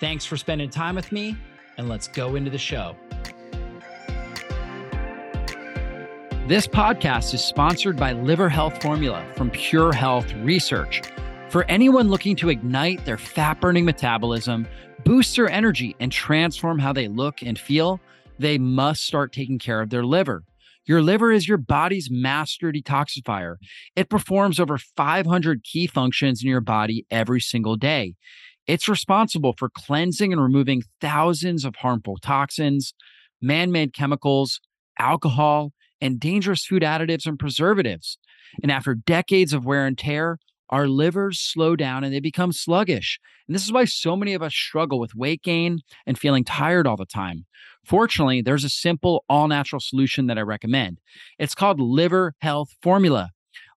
Thanks for spending time with me, and let's go into the show. This podcast is sponsored by Liver Health Formula from Pure Health Research. For anyone looking to ignite their fat burning metabolism, boost their energy, and transform how they look and feel, they must start taking care of their liver. Your liver is your body's master detoxifier. It performs over 500 key functions in your body every single day. It's responsible for cleansing and removing thousands of harmful toxins, man made chemicals, alcohol, and dangerous food additives and preservatives. And after decades of wear and tear, our livers slow down and they become sluggish. And this is why so many of us struggle with weight gain and feeling tired all the time. Fortunately, there's a simple, all natural solution that I recommend. It's called Liver Health Formula.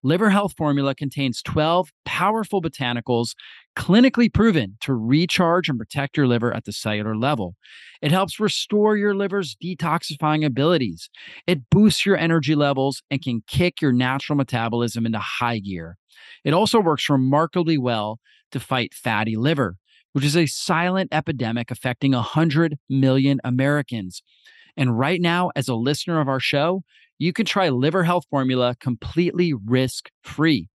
Liver Health Formula contains 12 powerful botanicals clinically proven to recharge and protect your liver at the cellular level. It helps restore your liver's detoxifying abilities. It boosts your energy levels and can kick your natural metabolism into high gear. It also works remarkably well to fight fatty liver, which is a silent epidemic affecting 100 million Americans. And right now, as a listener of our show, you can try Liver Health Formula completely risk free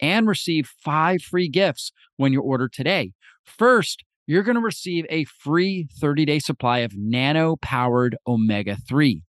and receive five free gifts when you order today. First, you're going to receive a free 30 day supply of nano powered omega 3.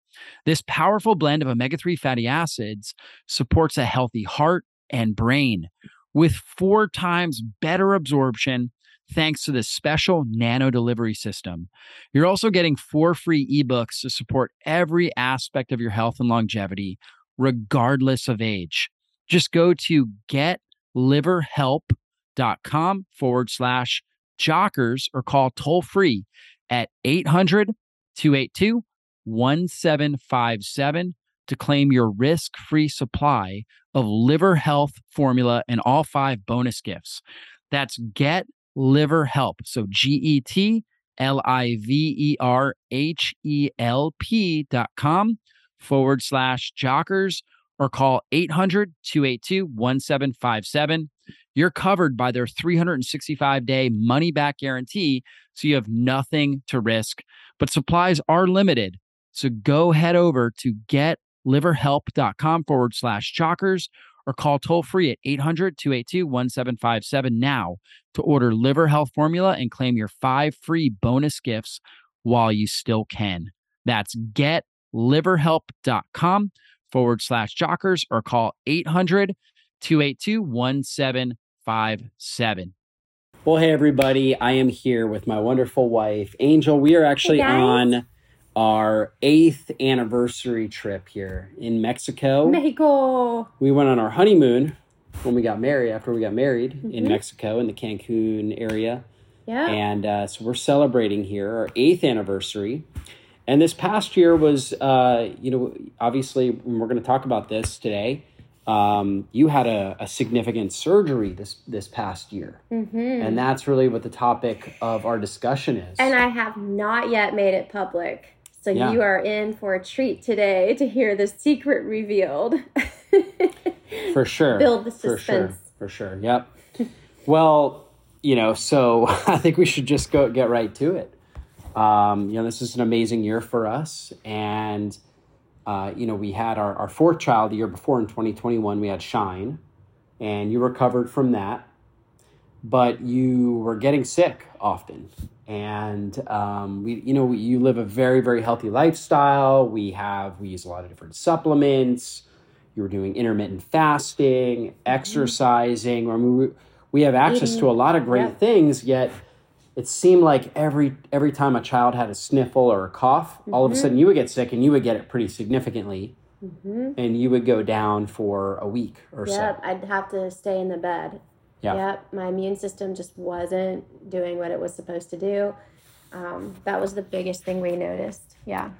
This powerful blend of omega 3 fatty acids supports a healthy heart and brain with four times better absorption thanks to this special nano delivery system. You're also getting four free ebooks to support every aspect of your health and longevity, regardless of age. Just go to getliverhelp.com forward slash jockers or call toll free at 800 282 1757 to claim your risk free supply of liver health formula and all five bonus gifts. That's Get Liver Help. So G E T L I V E R H E L P dot com forward slash jockers or call 800 282 1757. You're covered by their 365 day money back guarantee, so you have nothing to risk. But supplies are limited. So go head over to getliverhelp.com forward slash jockers or call toll free at 800 282 1757 now to order Liver Health Formula and claim your five free bonus gifts while you still can. That's getliverhelp.com forward slash jockers or call 800 282 1757. Well, hey, everybody. I am here with my wonderful wife, Angel. We are actually Hey, on our eighth anniversary trip here in Mexico. Mexico. We went on our honeymoon when we got married, after we got married in Mhm. Mexico in the Cancun area. Yeah. And uh, so we're celebrating here our eighth anniversary. And this past year was, uh, you know, obviously, when we're going to talk about this today. Um, you had a, a significant surgery this this past year, mm-hmm. and that's really what the topic of our discussion is. And I have not yet made it public. So Yeah. you are in for a treat today to hear the secret revealed. for sure, Build the for sure, suspense. for sure. Yep. well, you know, so I think we should just go get right to it. Um, you know, this is an amazing year for us, and uh, you know, we had our, our fourth child the year before in 2021. We had Shine, and you recovered from that, but you were getting sick often. And um, we, you know, you live a very, very healthy lifestyle. We have we use a lot of different supplements. You were doing intermittent fasting, exercising. I mean, we, we have access to a lot of great Yep. things. Yet it seemed like every every time a child had a sniffle or a cough, all of a sudden you would get sick, and you would get it pretty significantly, hmm and you would go down for a week or Yep. so. I'd have to stay in the bed. Yeah. Yep. My immune system just wasn't doing what it was supposed to do. Um, that was the biggest thing we noticed. Yeah.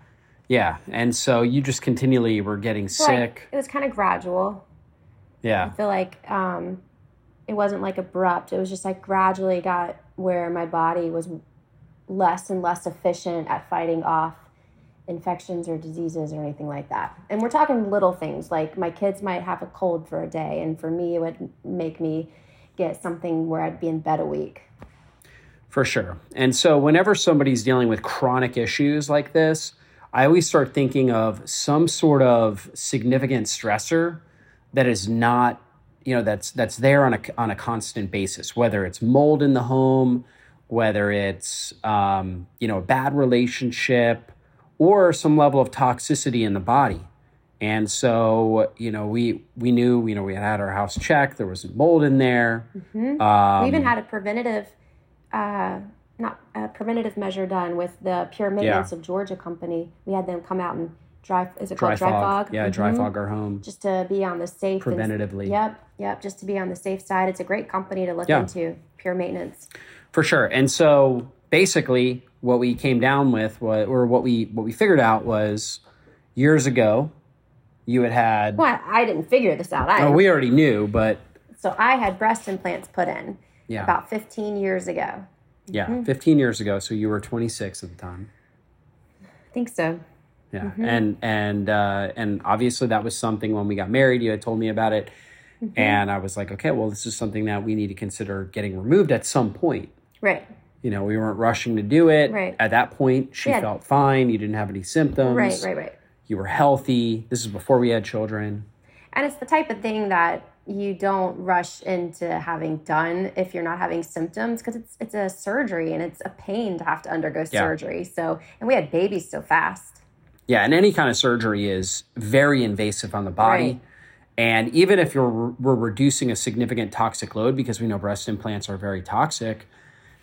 Yeah. And so you just continually were getting sick. Like, it was kind of gradual. Yeah. I feel like um, it wasn't like abrupt. It was just like gradually got where my body was less and less efficient at fighting off infections or diseases or anything like that. And we're talking little things like my kids might have a cold for a day, and for me, it would make me get something where I'd be in bed a week. For sure. And so, whenever somebody's dealing with chronic issues like this, I always start thinking of some sort of significant stressor that is not, you know, that's that's there on a on a constant basis. Whether it's mold in the home, whether it's um, you know a bad relationship, or some level of toxicity in the body. And so, you know, we we knew, you know, we had had our house checked. There was mold in there. Mm-hmm. Um, we even had a preventative, uh, not a preventative measure done with the Pure Maintenance yeah. of Georgia company. We had them come out and dry. Is it dry called fog. dry fog? Yeah, mm-hmm. dry fog our home just to be on the safe. Preventatively. And, yep, yep. Just to be on the safe side. It's a great company to look yeah. into. Pure Maintenance. For sure. And so basically, what we came down with, what, or what we what we figured out was years ago, you had had. Well, I didn't figure this out. I oh, we already knew, but so I had breast implants put in. Yeah. About 15 years ago. Yeah, mm-hmm. 15 years ago. So you were 26 at the time. I think so. Yeah, mm-hmm. and and uh, and obviously that was something when we got married. You had told me about it, mm-hmm. and I was like, okay, well, this is something that we need to consider getting removed at some point. Right. You know, we weren't rushing to do it. Right. At that point, she yeah. felt fine. You didn't have any symptoms. Right, right, right. You were healthy. This is before we had children. And it's the type of thing that you don't rush into having done if you're not having symptoms because it's it's a surgery and it's a pain to have to undergo yeah. surgery. So, and we had babies so fast. Yeah, and any kind of surgery is very invasive on the body. Right. And even if you're we're reducing a significant toxic load because we know breast implants are very toxic,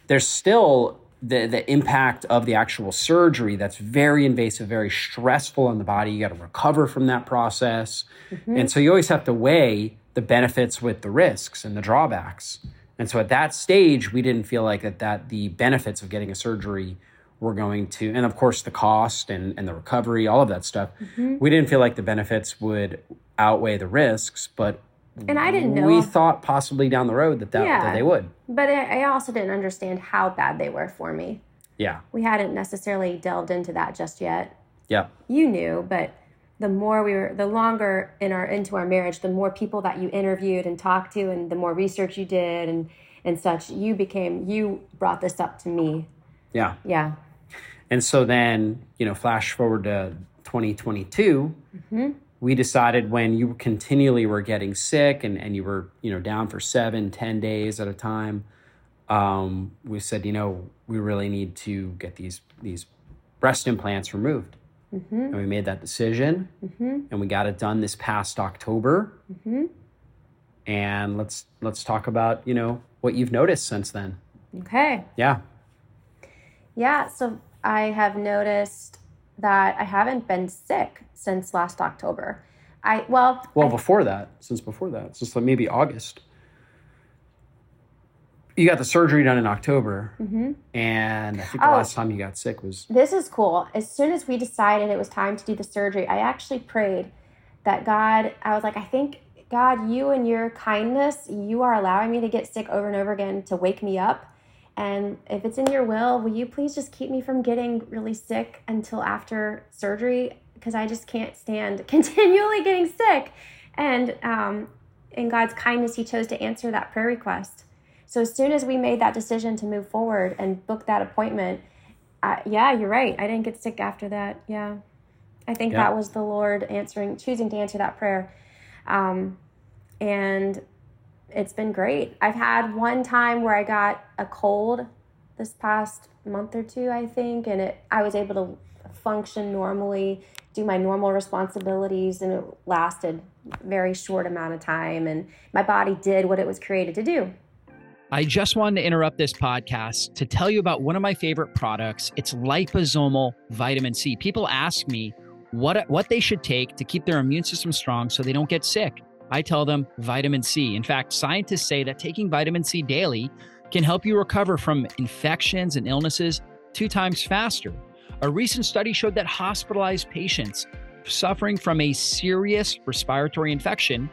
there's still the the impact of the actual surgery that's very invasive, very stressful on the body. You got to recover from that process, mm-hmm. and so you always have to weigh the benefits with the risks and the drawbacks. And so at that stage, we didn't feel like that that the benefits of getting a surgery were going to, and of course the cost and and the recovery, all of that stuff. Mm-hmm. We didn't feel like the benefits would outweigh the risks, but and I didn't know. We thought possibly down the road that that, yeah, that they would. But I also didn't understand how bad they were for me. Yeah. We hadn't necessarily delved into that just yet. Yeah. You knew, but the more we were the longer in our into our marriage, the more people that you interviewed and talked to and the more research you did and and such, you became you brought this up to me. Yeah. Yeah. And so then, you know, flash forward to 2022. Mm-hmm we decided when you continually were getting sick and, and you were you know down for seven ten days at a time um, we said you know we really need to get these these breast implants removed mm-hmm. and we made that decision mm-hmm. and we got it done this past october mm-hmm. and let's let's talk about you know what you've noticed since then okay yeah yeah so i have noticed that I haven't been sick since last October. I well well I, before that, since before that, since like maybe August. You got the surgery done in October, mm-hmm. and I think the oh, last time you got sick was. This is cool. As soon as we decided it was time to do the surgery, I actually prayed that God. I was like, I think God, you and your kindness, you are allowing me to get sick over and over again to wake me up and if it's in your will, will you please just keep me from getting really sick until after surgery? Because I just can't stand continually getting sick. And um, in God's kindness, He chose to answer that prayer request. So as soon as we made that decision to move forward and book that appointment, uh, yeah, you're right. I didn't get sick after that. Yeah. I think yeah. that was the Lord answering, choosing to answer that prayer. Um, and it's been great. I've had one time where I got a cold this past month or two, I think, and it I was able to function normally, do my normal responsibilities, and it lasted very short amount of time and my body did what it was created to do. I just wanted to interrupt this podcast to tell you about one of my favorite products. It's liposomal vitamin C. People ask me what what they should take to keep their immune system strong so they don't get sick. I tell them vitamin C. In fact, scientists say that taking vitamin C daily can help you recover from infections and illnesses two times faster. A recent study showed that hospitalized patients suffering from a serious respiratory infection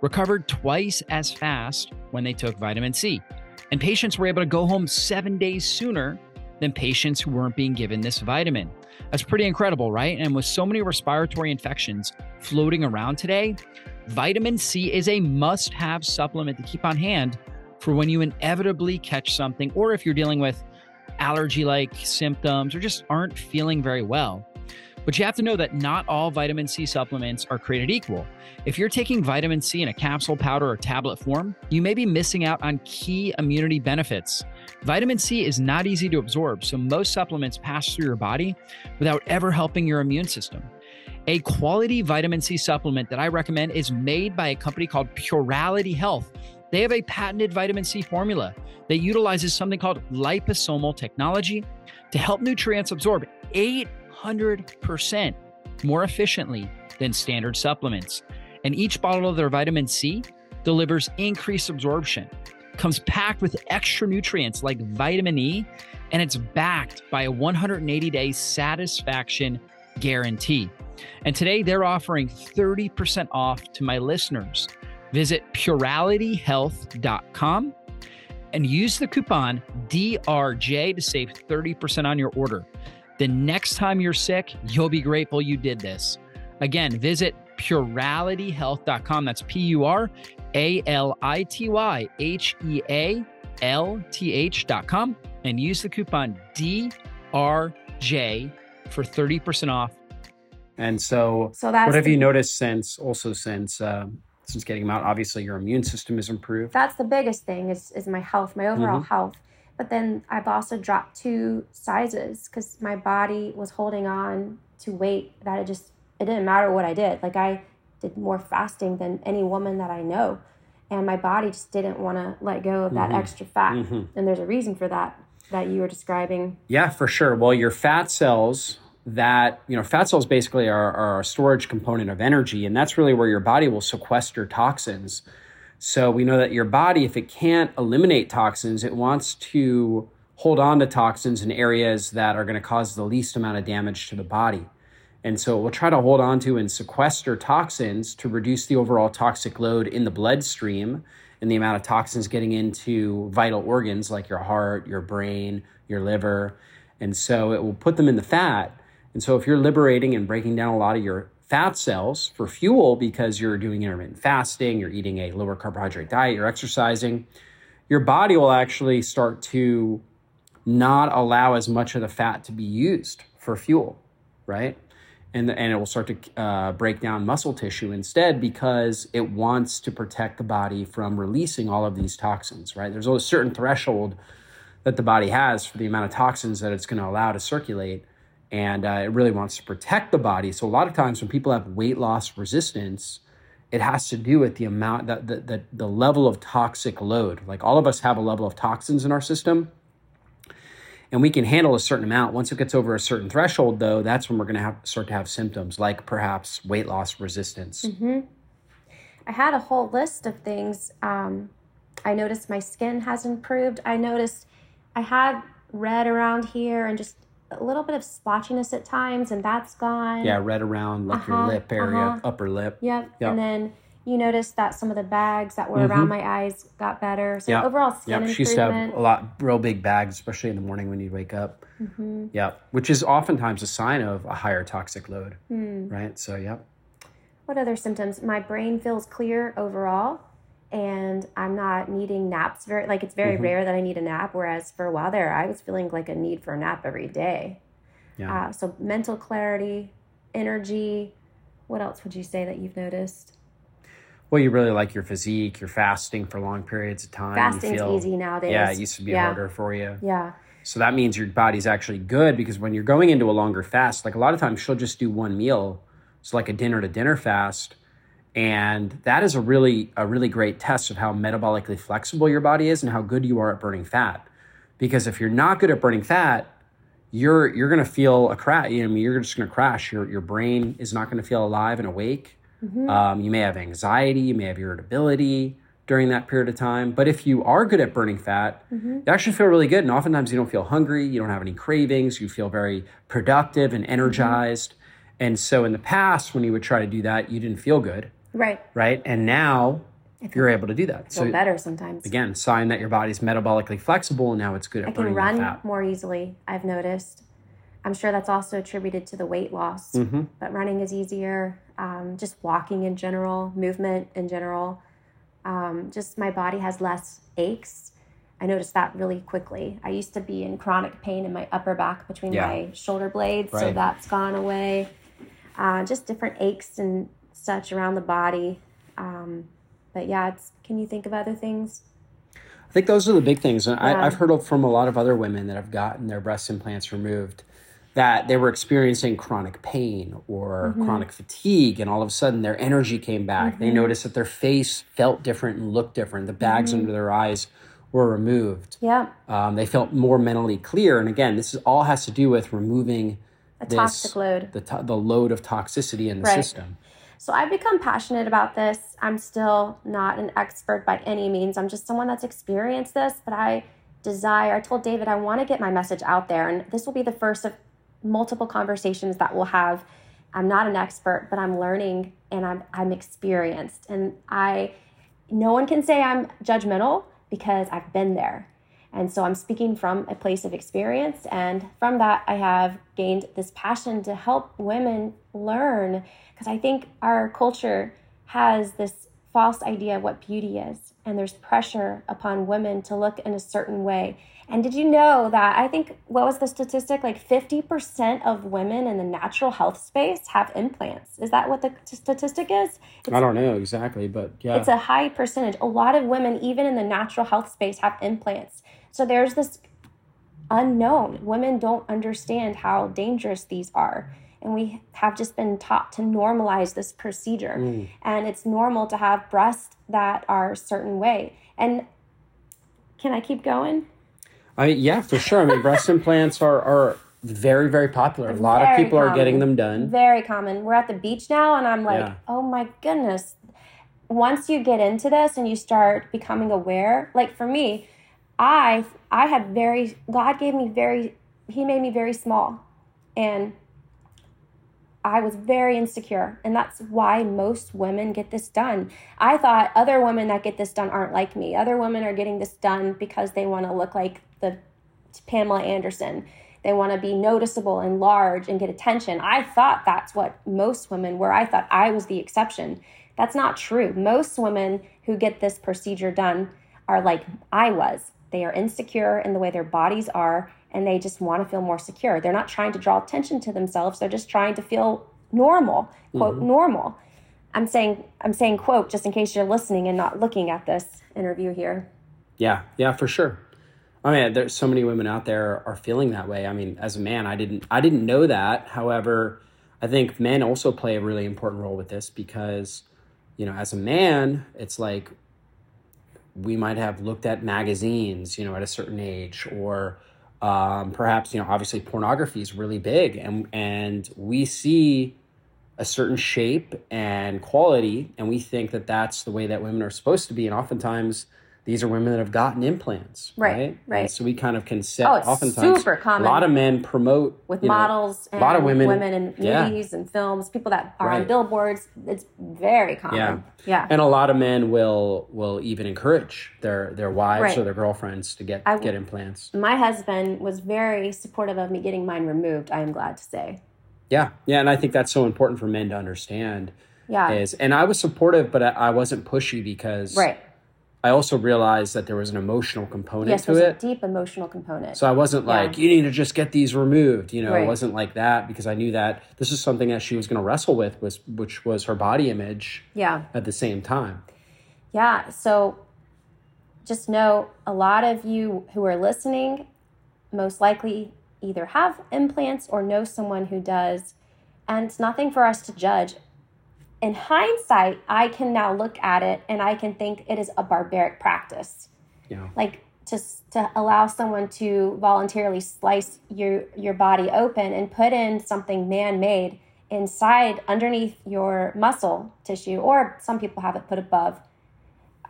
recovered twice as fast when they took vitamin C. And patients were able to go home seven days sooner than patients who weren't being given this vitamin. That's pretty incredible, right? And with so many respiratory infections floating around today, vitamin C is a must have supplement to keep on hand for when you inevitably catch something or if you're dealing with allergy like symptoms or just aren't feeling very well. But you have to know that not all vitamin C supplements are created equal. If you're taking vitamin C in a capsule, powder, or tablet form, you may be missing out on key immunity benefits. Vitamin C is not easy to absorb, so most supplements pass through your body without ever helping your immune system. A quality vitamin C supplement that I recommend is made by a company called Purality Health. They have a patented vitamin C formula that utilizes something called liposomal technology to help nutrients absorb 800% more efficiently than standard supplements. And each bottle of their vitamin C delivers increased absorption, comes packed with extra nutrients like vitamin E, and it's backed by a 180 day satisfaction guarantee. And today they're offering 30% off to my listeners. Visit puralityhealth.com and use the coupon DRJ to save 30% on your order. The next time you're sick, you'll be grateful you did this. Again, visit puralityhealth.com. That's P U R A L I T Y H E A L T H.com and use the coupon DRJ for 30% off. And so, So that's what have the- you noticed since also since um, since getting them out? Obviously, your immune system is improved. that's the biggest thing is, is my health my overall Mm-hmm. health but then i've also dropped two sizes because my body was holding on to weight that it just it didn't matter what i did like i did more fasting than any woman that i know and my body just didn't want to let go of that Mhm. extra fat Mhm. and there's a reason for that that you were describing Yeah, for sure. Well, your fat cells that, you know, fat cells basically are, are a storage component of energy, and that's really where your body will sequester toxins. So we know that your body, if it can't eliminate toxins, it wants to hold on to toxins in areas that are going to cause the least amount of damage to the body. And so it will try to hold on to and sequester toxins to reduce the overall toxic load in the bloodstream and the amount of toxins getting into vital organs like your heart, your brain, your liver. And so it will put them in the fat. And so if you're liberating and breaking down a lot of your fat cells for fuel because you're doing intermittent fasting, you're eating a lower carbohydrate diet, you're exercising, your body will actually start to not allow as much of the fat to be used for fuel, right? And, and it will start to uh, break down muscle tissue instead because it wants to protect the body from releasing all of these toxins, right? There's a certain threshold that the body has for the amount of toxins that it's going to allow to circulate. And uh, it really wants to protect the body. So, a lot of times when people have weight loss resistance, it has to do with the amount that the, the, the level of toxic load. Like all of us have a level of toxins in our system and we can handle a certain amount. Once it gets over a certain threshold, though, that's when we're going to start to have symptoms like perhaps weight loss resistance. hmm I had a whole list of things. Um, I noticed my skin has improved. I noticed I had red around here and just a little bit of splotchiness at times, and that's gone. Yeah, red around like your Uh-huh, lip area, uh-huh. upper lip. Yep. Yep. And then you noticed that some of the bags that were around my eyes got better. So Yep. overall skin Yep, she used to have a lot real big bags, especially in the morning when you wake up. hmm Yep, which is oftentimes a sign of a higher toxic load, Hmm. right? So, yep. What other symptoms? My brain feels clear overall, and I'm not needing naps very. Like it's very Mhm. rare that I need a nap. Whereas for a while there, I was feeling like a need for a nap every day. Yeah. Uh, so mental clarity, energy. What else would you say that you've noticed? Well, you really like your physique. You're fasting for long periods of time. you Fasting's feel- easy nowadays. Yeah, it used to be yeah. harder for you. Yeah. So that means your body's actually good because when you're going into a longer fast, like a lot of times she'll just do one meal. It's like a dinner to dinner fast. And that is a really a really great test of how metabolically flexible your body is and how good you are at burning fat. Because if you're not good at burning fat, you're you're gonna feel a crash. You know, I mean, you're just gonna crash. Your your brain is not gonna feel alive and awake. Mhm. Um, you may have anxiety, you may have irritability, during that period of time. But if you are good at burning fat, mm-hmm. you actually feel really good. And oftentimes you don't feel hungry, you don't have any cravings, you feel very productive and energized. Mm-hmm. And so in the past, when you would try to do that, you didn't feel good. Right. Right. And now you're able to do that. so better sometimes. Again, sign that your body's metabolically flexible and now it's good at I can run more easily, I've noticed. I'm sure that's also attributed to the weight loss, mm-hmm. but running is easier. Um, just walking in general, movement in general. Um, just my body has less aches. I noticed that really quickly. I used to be in chronic pain in my upper back between yeah. my shoulder blades, right. so that's gone away. Uh, just different aches and such around the body. Um, but yeah, it's. Can you think of other things? I think those are the big things. And yeah. I, I've heard from a lot of other women that have gotten their breast implants removed that they were experiencing chronic pain or mm-hmm. chronic fatigue, and all of a sudden their energy came back. Mm-hmm. They noticed that their face felt different and looked different. The bags mm-hmm. under their eyes were removed. Yeah. Um, they felt more mentally clear. And again, this is, all has to do with removing a this, toxic load, the, to- the load of toxicity in the right. system. So I've become passionate about this. I'm still not an expert by any means. I'm just someone that's experienced this, but I desire, I told David, I want to get my message out there. And this will be the first of multiple conversations that we'll have. I'm not an expert, but I'm learning and I'm I'm experienced. And I no one can say I'm judgmental because I've been there. And so I'm speaking from a place of experience. And from that, I have gained this passion to help women learn. Because I think our culture has this false idea of what beauty is. And there's pressure upon women to look in a certain way. And did you know that I think what was the statistic? Like 50% of women in the natural health space have implants. Is that what the statistic is? It's, I don't know exactly, but yeah. It's a high percentage. A lot of women, even in the natural health space, have implants. So there's this unknown. Women don't understand how dangerous these are. And we have just been taught to normalize this procedure. Mm. And it's normal to have breasts that are a certain way. And can I keep going? I mean, yeah, for sure. I mean, breast implants are are very very popular. A lot very of people common. are getting them done. Very common. We're at the beach now, and I'm like, yeah. oh my goodness. Once you get into this and you start becoming aware, like for me, I I had very God gave me very He made me very small, and I was very insecure, and that's why most women get this done. I thought other women that get this done aren't like me. Other women are getting this done because they want to look like the Pamela Anderson. They want to be noticeable and large and get attention. I thought that's what most women were. I thought I was the exception. That's not true. Most women who get this procedure done are like I was. They are insecure in the way their bodies are and they just want to feel more secure. They're not trying to draw attention to themselves. They're just trying to feel normal, quote, mm-hmm. normal. I'm saying I'm saying quote just in case you're listening and not looking at this interview here. Yeah, yeah, for sure. I mean, there's so many women out there are feeling that way. I mean, as a man, I didn't I didn't know that. However, I think men also play a really important role with this because, you know, as a man, it's like we might have looked at magazines, you know, at a certain age, or um, perhaps you know, obviously pornography is really big, and and we see a certain shape and quality, and we think that that's the way that women are supposed to be, and oftentimes these are women that have gotten implants, right? Right. right. so we kind of can set. Oh, it's oftentimes super common. A lot of men promote with models. Know, a lot of women, women in movies and films, people that are right. on billboards. It's very common. Yeah. Yeah. And a lot of men will will even encourage their their wives right. or their girlfriends to get I, get implants. My husband was very supportive of me getting mine removed. I am glad to say. Yeah, yeah, and I think that's so important for men to understand. Yeah. Is and I was supportive, but I, I wasn't pushy because right I also realized that there was an emotional component yes, to it. Yes, was a deep emotional component. So I wasn't yeah. like, you need to just get these removed. You know, right. it wasn't like that because I knew that this is something that she was going to wrestle with, was which was her body image. Yeah. At the same time. Yeah. So just know a lot of you who are listening most likely either have implants or know someone who does. And it's nothing for us to judge in hindsight, I can now look at it and I can think it is a barbaric practice. Yeah. Like to to allow someone to voluntarily slice your your body open and put in something man-made inside underneath your muscle tissue or some people have it put above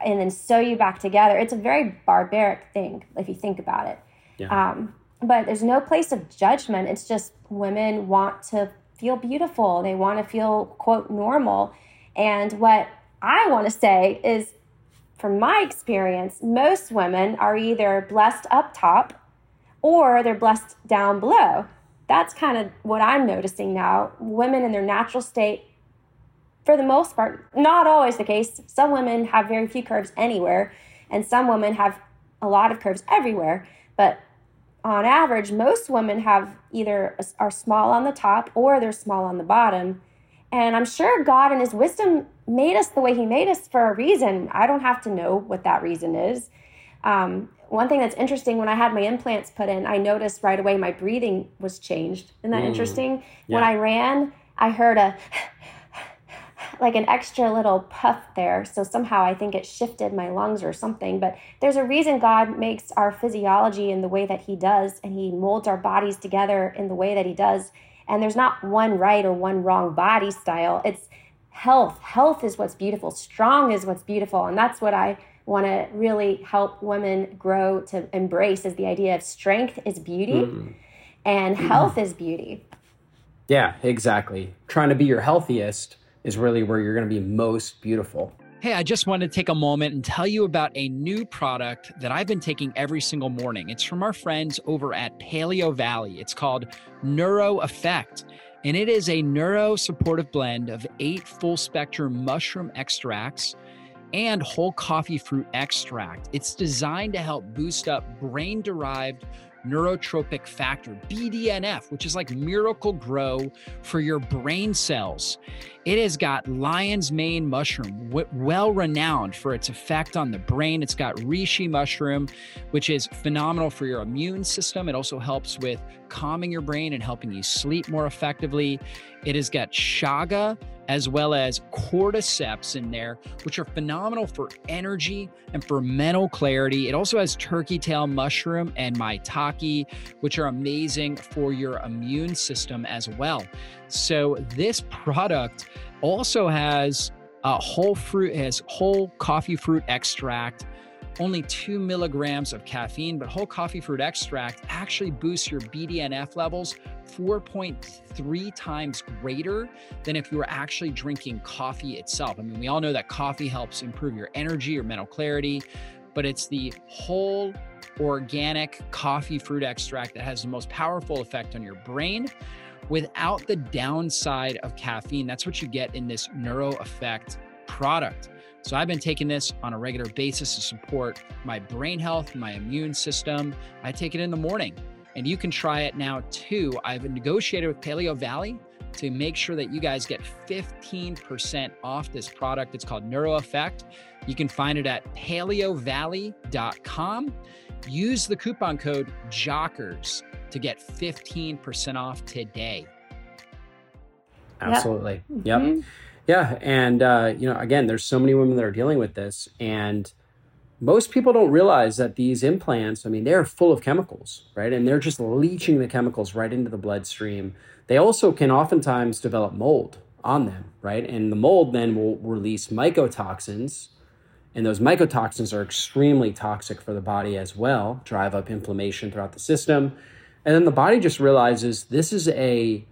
and then sew you back together. It's a very barbaric thing if you think about it. Yeah. Um, but there's no place of judgment. It's just women want to feel beautiful. They want to feel quote normal. And what I want to say is from my experience, most women are either blessed up top or they're blessed down below. That's kind of what I'm noticing now. Women in their natural state, for the most part, not always the case. Some women have very few curves anywhere, and some women have a lot of curves everywhere. But on average, most women have either are small on the top or they're small on the bottom. And I'm sure God in his wisdom made us the way he made us for a reason. I don't have to know what that reason is. Um, one thing that's interesting when I had my implants put in, I noticed right away my breathing was changed. Isn't that mm. interesting? Yeah. When I ran, I heard a like an extra little puff there. So somehow I think it shifted my lungs or something. But there's a reason God makes our physiology in the way that He does, and He molds our bodies together in the way that He does. And there's not one right or one wrong body style. It's health. Health is what's beautiful. Strong is what's beautiful. And that's what I want to really help women grow to embrace is the idea of strength is beauty mm. and health is beauty. Yeah, exactly. Trying to be your healthiest is really where you're going to be most beautiful. Hey, I just wanted to take a moment and tell you about a new product that I've been taking every single morning. It's from our friends over at Paleo Valley. It's called Neuro Effect, and it is a neuro supportive blend of eight full spectrum mushroom extracts and whole coffee fruit extract. It's designed to help boost up brain derived neurotrophic factor, BDNF, which is like Miracle-Gro for your brain cells. It has got lion's mane mushroom, well renowned for its effect on the brain. It's got reishi mushroom, which is phenomenal for your immune system. It also helps with calming your brain and helping you sleep more effectively. It has got chaga, as well as cordyceps in there, which are phenomenal for energy and for mental clarity. It also has turkey tail mushroom and maitake, which are amazing for your immune system as well. So this product also has a whole fruit, has whole coffee fruit extract only two milligrams of caffeine, but whole coffee fruit extract actually boosts your BDNF levels 4.3 times greater than if you were actually drinking coffee itself. I mean, we all know that coffee helps improve your energy or mental clarity, but it's the whole organic coffee fruit extract that has the most powerful effect on your brain without the downside of caffeine. That's what you get in this Neuro Effect product. So I've been taking this on a regular basis to support my brain health, my immune system. I take it in the morning and you can try it now too. I've negotiated with Paleo Valley to make sure that you guys get 15% off this product. It's called Neuro Effect. You can find it at paleovalley.com. Use the coupon code JOCKERS to get 15% off today. Absolutely. Yep. Mm-hmm. Yeah, and uh, you know, again, there's so many women that are dealing with this, and most people don't realize that these implants, I mean, they're full of chemicals, right? And they're just leaching the chemicals right into the bloodstream. They also can oftentimes develop mold on them, right? And the mold then will release mycotoxins, and those mycotoxins are extremely toxic for the body as well, drive up inflammation throughout the system. And then the body just realizes this is a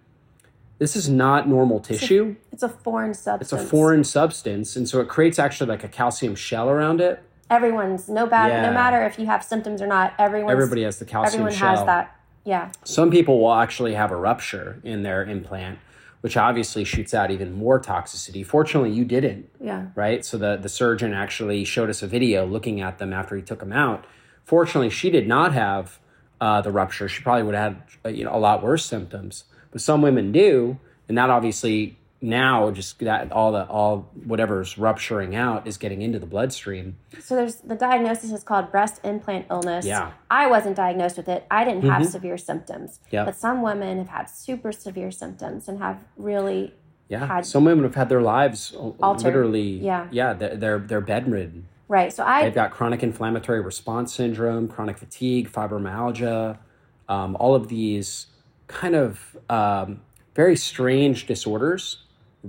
this is not normal tissue. It's a, it's a, foreign substance. It's a foreign substance, and so it creates actually like a calcium shell around it. Everyone's no bad, yeah. no matter if you have symptoms or not. Everyone. Everybody has the calcium everyone shell. Has that. Yeah. Some people will actually have a rupture in their implant, which obviously shoots out even more toxicity. Fortunately, you didn't. Yeah. Right. So the the surgeon actually showed us a video looking at them after he took them out. Fortunately, she did not have uh, the rupture. She probably would have had uh, you know, a lot worse symptoms but some women do, and that obviously now just that all the all whatever's rupturing out is getting into the bloodstream. So there's the diagnosis is called breast implant illness. Yeah. I wasn't diagnosed with it. I didn't have mm-hmm. severe symptoms. Yeah. But some women have had super severe symptoms and have really yeah. Had some women have had their lives altered. literally yeah. Yeah, they're they're, they're bedridden. Right. So I they've got chronic inflammatory response syndrome, chronic fatigue, fibromyalgia, um, all of these kind of um, very strange disorders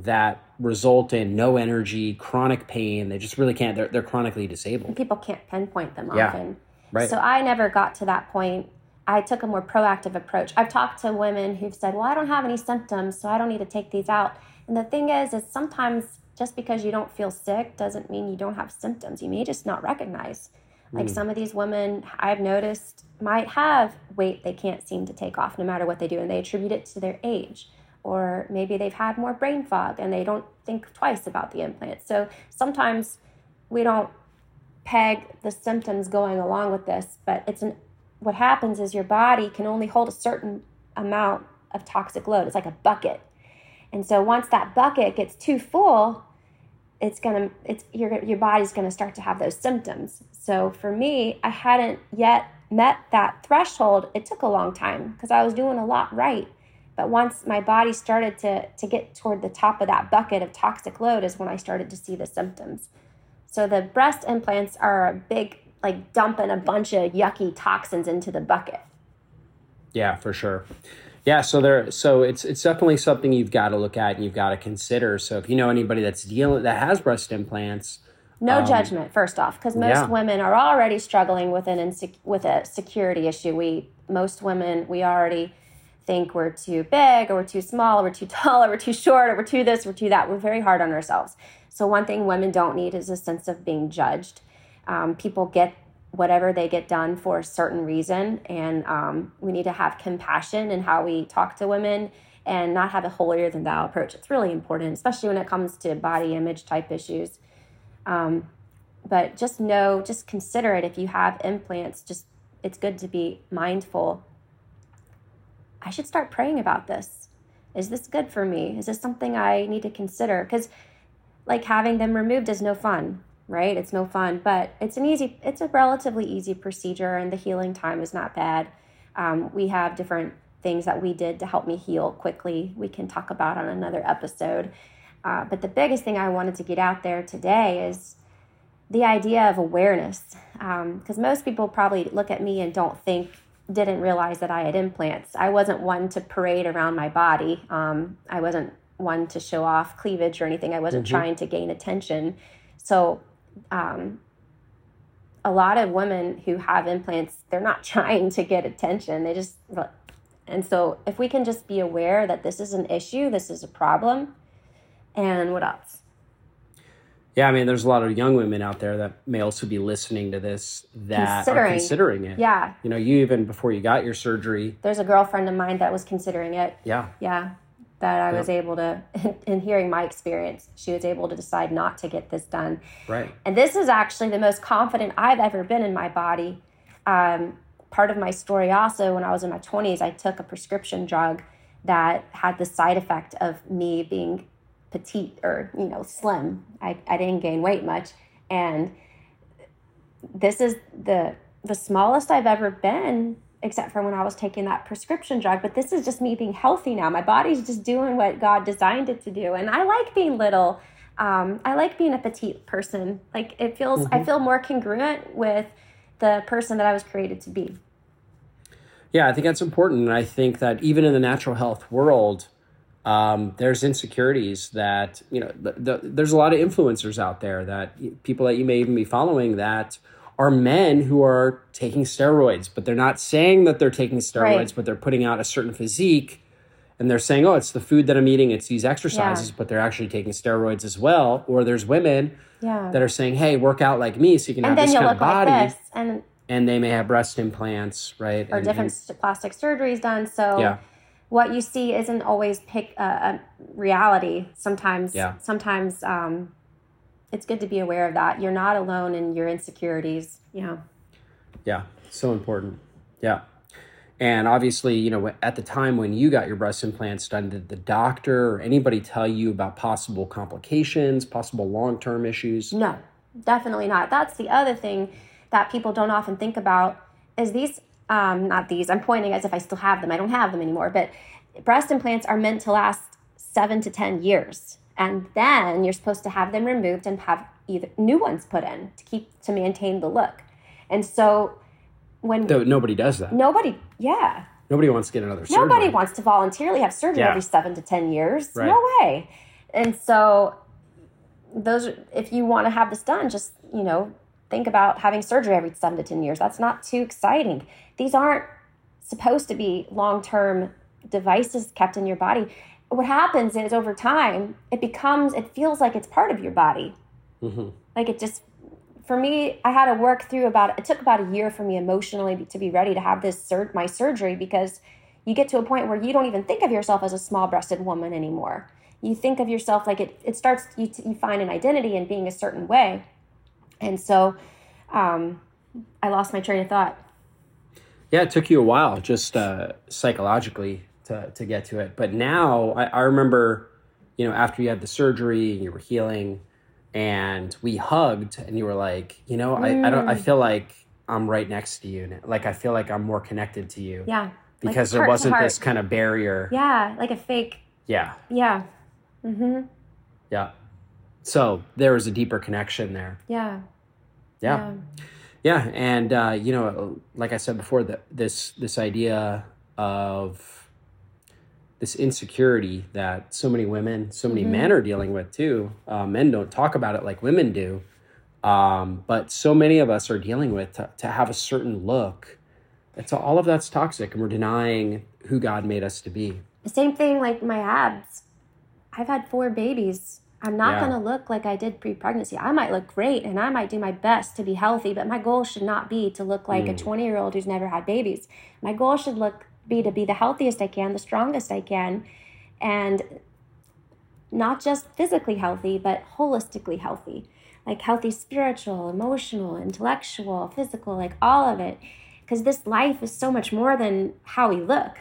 that result in no energy, chronic pain. They just really can't. They're, they're chronically disabled. People can't pinpoint them Yeah. often. Right. So I never got to that point. I took a more proactive approach. I've talked to women who've said, "Well, I don't have any symptoms, so I don't need to take these out." And the thing is, is sometimes just because you don't feel sick doesn't mean you don't have symptoms. You may just not recognize. Like mm. some of these women I've noticed might have weight they can't seem to take off no matter what they do, and they attribute it to their age. Or maybe they've had more brain fog and they don't think twice about the implant. So sometimes we don't peg the symptoms going along with this, but it's an what happens is your body can only hold a certain amount of toxic load. It's like a bucket. And so once that bucket gets too full, it's gonna it's your your body's gonna start to have those symptoms. So for me, I hadn't yet met that threshold. It took a long time because I was doing a lot right. But once my body started to to get toward the top of that bucket of toxic load is when I started to see the symptoms. So the breast implants are a big like dumping a bunch of yucky toxins into the bucket. Yeah, for sure. Yeah, so there so it's it's definitely something you've got to look at and you've got to consider. So if you know anybody that's dealing that has breast implants, No judgment, first off, because most Um, yeah. women are already struggling with an insec- with a security issue. We most women we already think we're too big or we're too small or we're too tall or we're too short or we're too this we're too that. We're very hard on ourselves. So one thing women don't need is a sense of being judged. Um, people get whatever they get done for a certain reason, and um, we need to have compassion in how we talk to women and not have a holier than thou approach. It's really important, especially when it comes to body image type issues but just know just consider it if you have implants just it's good to be mindful i should start praying about this. Is this good for me? Is this something i need to consider? Because like having them removed is no fun right? It's no fun but it's an easy it's a relatively easy procedure and the healing time is not bad. Um, we have different things that we did to help me heal quickly. We can talk about on another episode. Uh, but the biggest thing i wanted to get out there today is the idea of awareness. Because most people probably look at me and don't think didn't realize that i had implants. I wasn't one to parade around my body. Um, i wasn't one to show off cleavage or anything. I wasn't trying to gain attention. So um, a lot of women who have implants they're not trying to get attention. They just and so if we can just be aware that this is an issue this is a problem and what else yeah, I mean, there's a lot of young women out there that may also be listening to this that are Considering. considering it. yeah You know, you even before you got your surgery. there's a girlfriend of mine that was considering it Yeah. yeah that i was able to in hearing my experience she was able to decide not to get this done Right. and this is actually the most confident i've ever been in my body um, part of my story also when i was in my 20s i took a prescription drug that had the side effect of me being petite or you know slim i, I didn't gain weight much and this is the the smallest I've ever been, except for when I was taking that prescription drug. But this is just me being healthy now. My body's just doing what God designed it to do, and I like being little. Um, I like being a petite person. Like it feels, I feel more congruent with the person that I was created to be. Yeah, I think that's important. And I think that even in the natural health world, um, there's insecurities that, you know, the, the, there's a lot of influencers out there that people that you may even be following that are men who are taking steroids, but they're not saying that they're taking steroids, Right. but they're putting out a certain physique. And they're saying, oh, it's the food that I'm eating, it's these exercises, but they're actually taking steroids as well. Or there's women Yeah. that are saying, hey, work out like me so you can and have this kind of body. like and And they may have breast implants, right? or And- different and- plastic surgeries done. So Yeah. What you see isn't always pick uh, a reality. Sometimes, Yeah. sometimes um, it's good to be aware of that. You're not alone in your insecurities. You know, Yeah, so important. Yeah. And obviously, you know, at the time when you got your breast implants done, did the doctor or anybody tell you about possible complications, possible long term issues? no, definitely not. That's the other thing that people don't often think about is these. Um, not these. I'm pointing as if I still have them. I don't have them anymore. But breast implants are meant to last seven to ten years, and then you're supposed to have them removed and have either new ones put in to keep to maintain the look. And so when No, nobody does that. nobody, yeah, Nobody wants to get another surgery. nobody wants to voluntarily have surgery Yeah. every seven to ten years. Right. No way. And so those if you want to have this done, just, you know, think about having surgery every 7 to 10 years. That's not too exciting. These aren't supposed to be long-term devices kept in your body. What happens is over time, it becomes it feels like it's part of your body. Mm-hmm. Like it just for me, I had to work through about it took about a year for me emotionally to be ready to have this sur- my surgery because you get to a point where you don't even think of yourself as a small-breasted woman anymore. You think of yourself like it. It starts you you find an identity in being a certain way, and so um, I lost my train of thought. Yeah, it took you a while, just uh, psychologically, to to get to it. But now I, I remember, you know, after you had the surgery and you were healing and we hugged and you were like you know mm. I, I don't i mm. feel like i'm right next to you like i feel like i'm more connected to you. Yeah because like there wasn't this kind of barrier. Yeah like a fake. Yeah. Yeah. Mm-hmm. Yeah. So there was a deeper connection there. Yeah. Yeah. Yeah, yeah. and uh, you know like i said before that this this idea of this insecurity that so many women, so many mm-hmm. men are dealing with too. Uh, men don't talk about it like women do, um, but so many of us are dealing with to, to have a certain look. It's all of that's toxic, and we're denying who God made us to be. Same thing, like my abs. I've had four babies. I'm not yeah. going to look like I did pre pregnancy. I might look great and I might do my best to be healthy, but my goal should not be to look like mm. a 20 year old who's never had babies. My goal should look be to be the healthiest I can, the strongest I can, and not just physically healthy, but holistically healthy. Like healthy spiritual, emotional, intellectual, physical, like all of it. Because this life is so much more than how we look.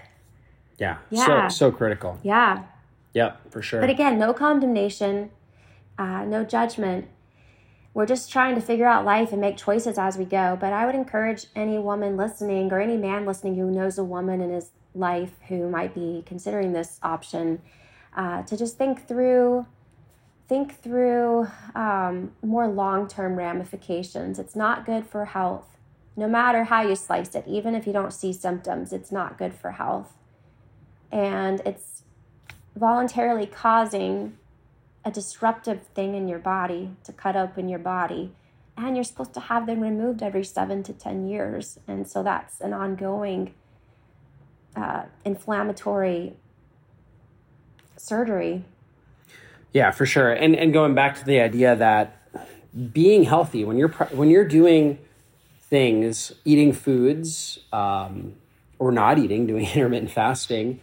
Yeah. Yeah. So so critical. Yeah. Yep, for sure. But again, no condemnation, uh, no judgment we're just trying to figure out life and make choices as we go. But I would encourage any woman listening or any man listening who knows a woman in his life who might be considering this option uh, to just think through think through um, more long-term ramifications it's not good for health no matter how you slice it even if you don't see symptoms it's not good for health and it's voluntarily causing a disruptive thing in your body to cut open your body. And you're supposed to have them removed every seven to 10 years. And so that's an ongoing uh, inflammatory surgery. Yeah, for sure. And, and going back to the idea that being healthy, when you're, when you're doing things, eating foods, um, or not eating, doing intermittent fasting,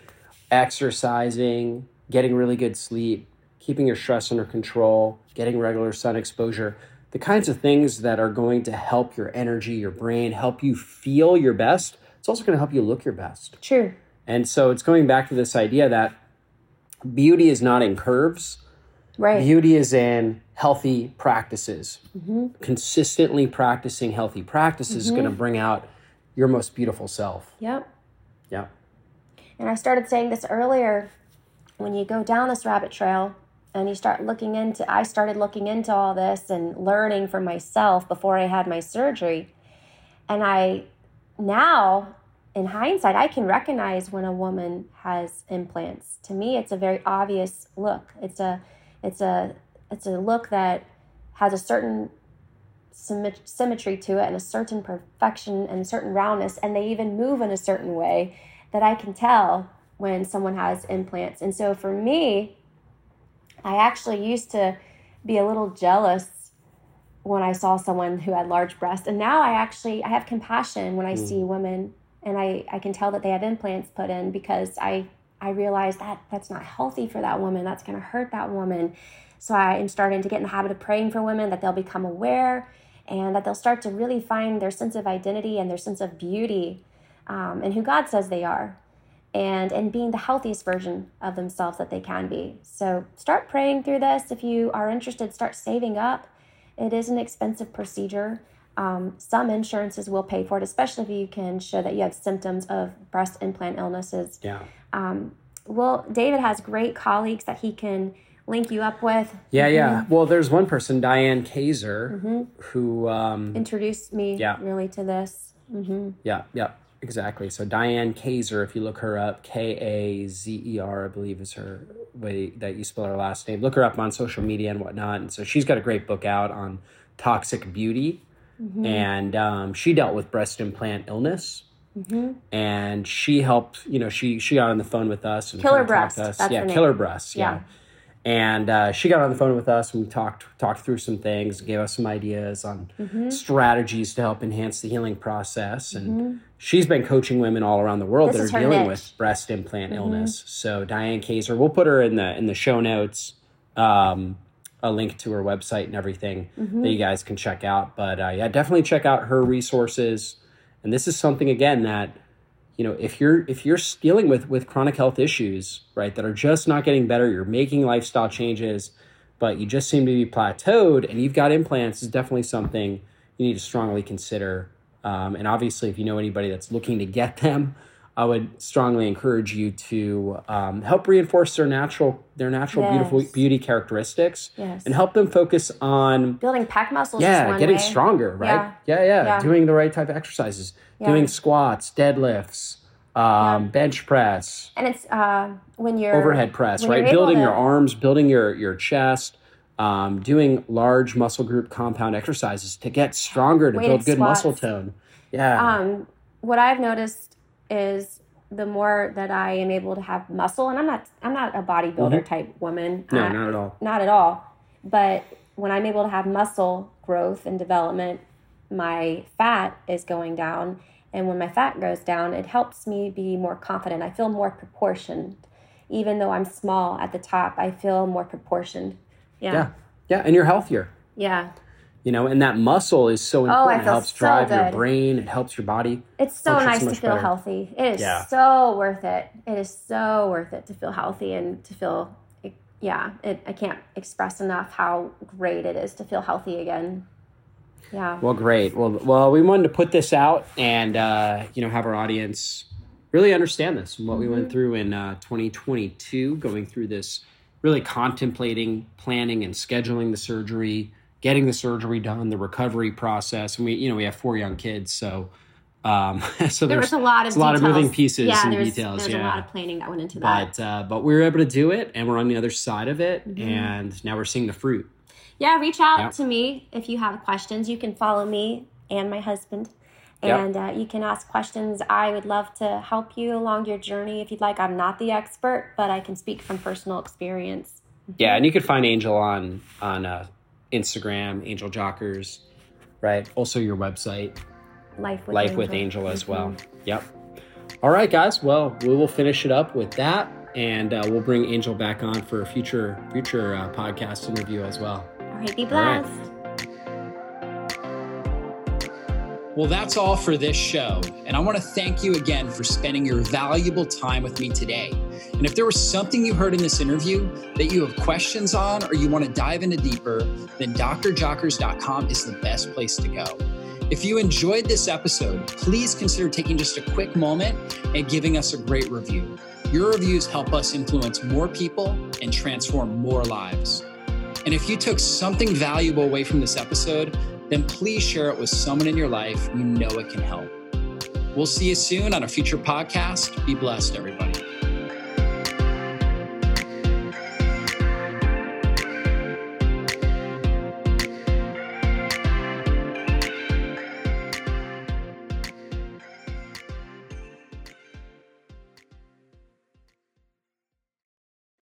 exercising, getting really good sleep, keeping your stress under control, getting regular sun exposure, the kinds of things that are going to help your energy, your brain, help you feel your best. It's also going to help you look your best. True. And so it's going back to this idea that beauty is not in curves. Right. Beauty is in healthy practices. Mm-hmm. Consistently practicing healthy practices mm-hmm. is going to bring out your most beautiful self. Yep. Yep. And I started saying this earlier when you go down this rabbit trail, and you start looking into i started looking into all this and learning for myself before i had my surgery. And i now in hindsight i can recognize when a woman has implants. To me it's a very obvious look. It's a it's a it's a look that has a certain symmetry to it and a certain perfection and a certain roundness and they even move in a certain way that i can tell when someone has implants and so for me I actually used to be a little jealous when I saw someone who had large breasts. And now I actually I have compassion when I mm. see women and I, I can tell that they have implants put in because I I realize that that's not healthy for that woman. That's going to hurt that woman. So I am starting to get in the habit of praying for women that they'll become aware and that they'll start to really find their sense of identity and their sense of beauty um, and who God says they are and and being the healthiest version of themselves that they can be. So start praying through this. If you are interested, start saving up. It is an expensive procedure. Um, some insurances will pay for it, especially if you can show that you have symptoms of breast implant illnesses. Yeah. Um, well, David has great colleagues that he can link you up with. Yeah, yeah. Mm-hmm. Well, there's one person, Diane Kazer, mm-hmm. who um, introduced me yeah. really to this. Mm-hmm. Yeah, yeah Exactly. So Diane Kazer, if you look her up, K A Z E R, I believe is her way that you spell her last name. Look her up on social media and whatnot. And so she's got a great book out on toxic beauty, mm-hmm. and um, she dealt with breast implant illness. Mm-hmm. And she helped, you know, she she got on the phone with us and killer breast. Us. That's yeah, killer breast. yeah. yeah and uh, she got on the phone with us and we talked talked through some things gave us some ideas on mm-hmm. strategies to help enhance the healing process and mm-hmm. she's been coaching women all around the world this that are dealing niche. with breast implant mm-hmm. illness so diane kazer we'll put her in the in the show notes um, a link to her website and everything mm-hmm. that you guys can check out but uh, yeah definitely check out her resources and this is something again that you know if you're if you're dealing with with chronic health issues right that are just not getting better you're making lifestyle changes but you just seem to be plateaued and you've got implants is definitely something you need to strongly consider. Um, and obviously if you know anybody that's looking to get them i would strongly encourage you to um, help reinforce their natural their natural yes. beautiful beauty characteristics yes. and help them focus on building pack muscles yeah getting way. stronger right yeah. Yeah, yeah. yeah doing the right type of exercises yeah. doing squats, deadlifts, um, bench press, and it's uh, when you're overhead press, right? Building to... your arms, building your your chest, um, doing large muscle group compound exercises to get stronger to Weighted build good squats. muscle tone. Yeah. Um, what I've noticed is the more that I am able to have muscle, and I'm not I'm not a bodybuilder mm-hmm. type woman. No, uh, not at all. Not at all. But when I'm able to have muscle growth and development, my fat is going down and when my fat goes down, it helps me be more confident. I feel more proportioned. Even though I'm small at the top, I feel more proportioned. Yeah. Yeah. Yeah. And you're healthier. Yeah. You know, and that muscle is so important. Oh, it helps so drive good. your brain. It helps your body. It's so nice so to feel better. healthy. It is yeah. so worth it. It is so worth it to feel healthy and to feel, yeah, it, I can't express enough how great it is to feel healthy again. Yeah. Well, great. Well, well, we wanted to put this out and uh, you know have our audience really understand this and what mm-hmm. we went mm-hmm. through in uh, 2022, going through this, really contemplating, planning, and scheduling the surgery, getting the surgery done, the recovery process, and we you know we have four young kids, so. Um, so there was a lot of a lot of moving pieces yeah, and there's, details. There's yeah, a lot of planning that went into that. But uh, but we were able to do it, and we're on the other side of it, mm-hmm. and now we're seeing the fruit yeah, reach out yep. to me if you have questions. You can follow me and my husband. And yep. uh, you can ask questions. I would love to help you along your journey if you'd like. I'm not the expert, but I can speak from personal experience. Yeah, and you can find Angel on on uh, Instagram, Angel Jockers, right? Also your website, Life with Life Angel. with Angel as mm-hmm. well. Yep. All right, guys. Well, we will finish it up with that, and uh, we'll bring Angel back on for a future future uh, podcast interview as well All right. be blessed. Right. Well, that's all for this show. And I want to thank you again for spending your valuable time with me today. And if there was something you heard in this interview that you have questions on or you want to dive into deeper, then drjockers.com is the best place to go. If you enjoyed this episode, please consider taking just a quick moment and giving us a great review. Your reviews help us influence more people and transform more lives. And if you took something valuable away from this episode, then please share it with someone in your life you know it can help. We'll see you soon on a future podcast. Be blessed, everybody.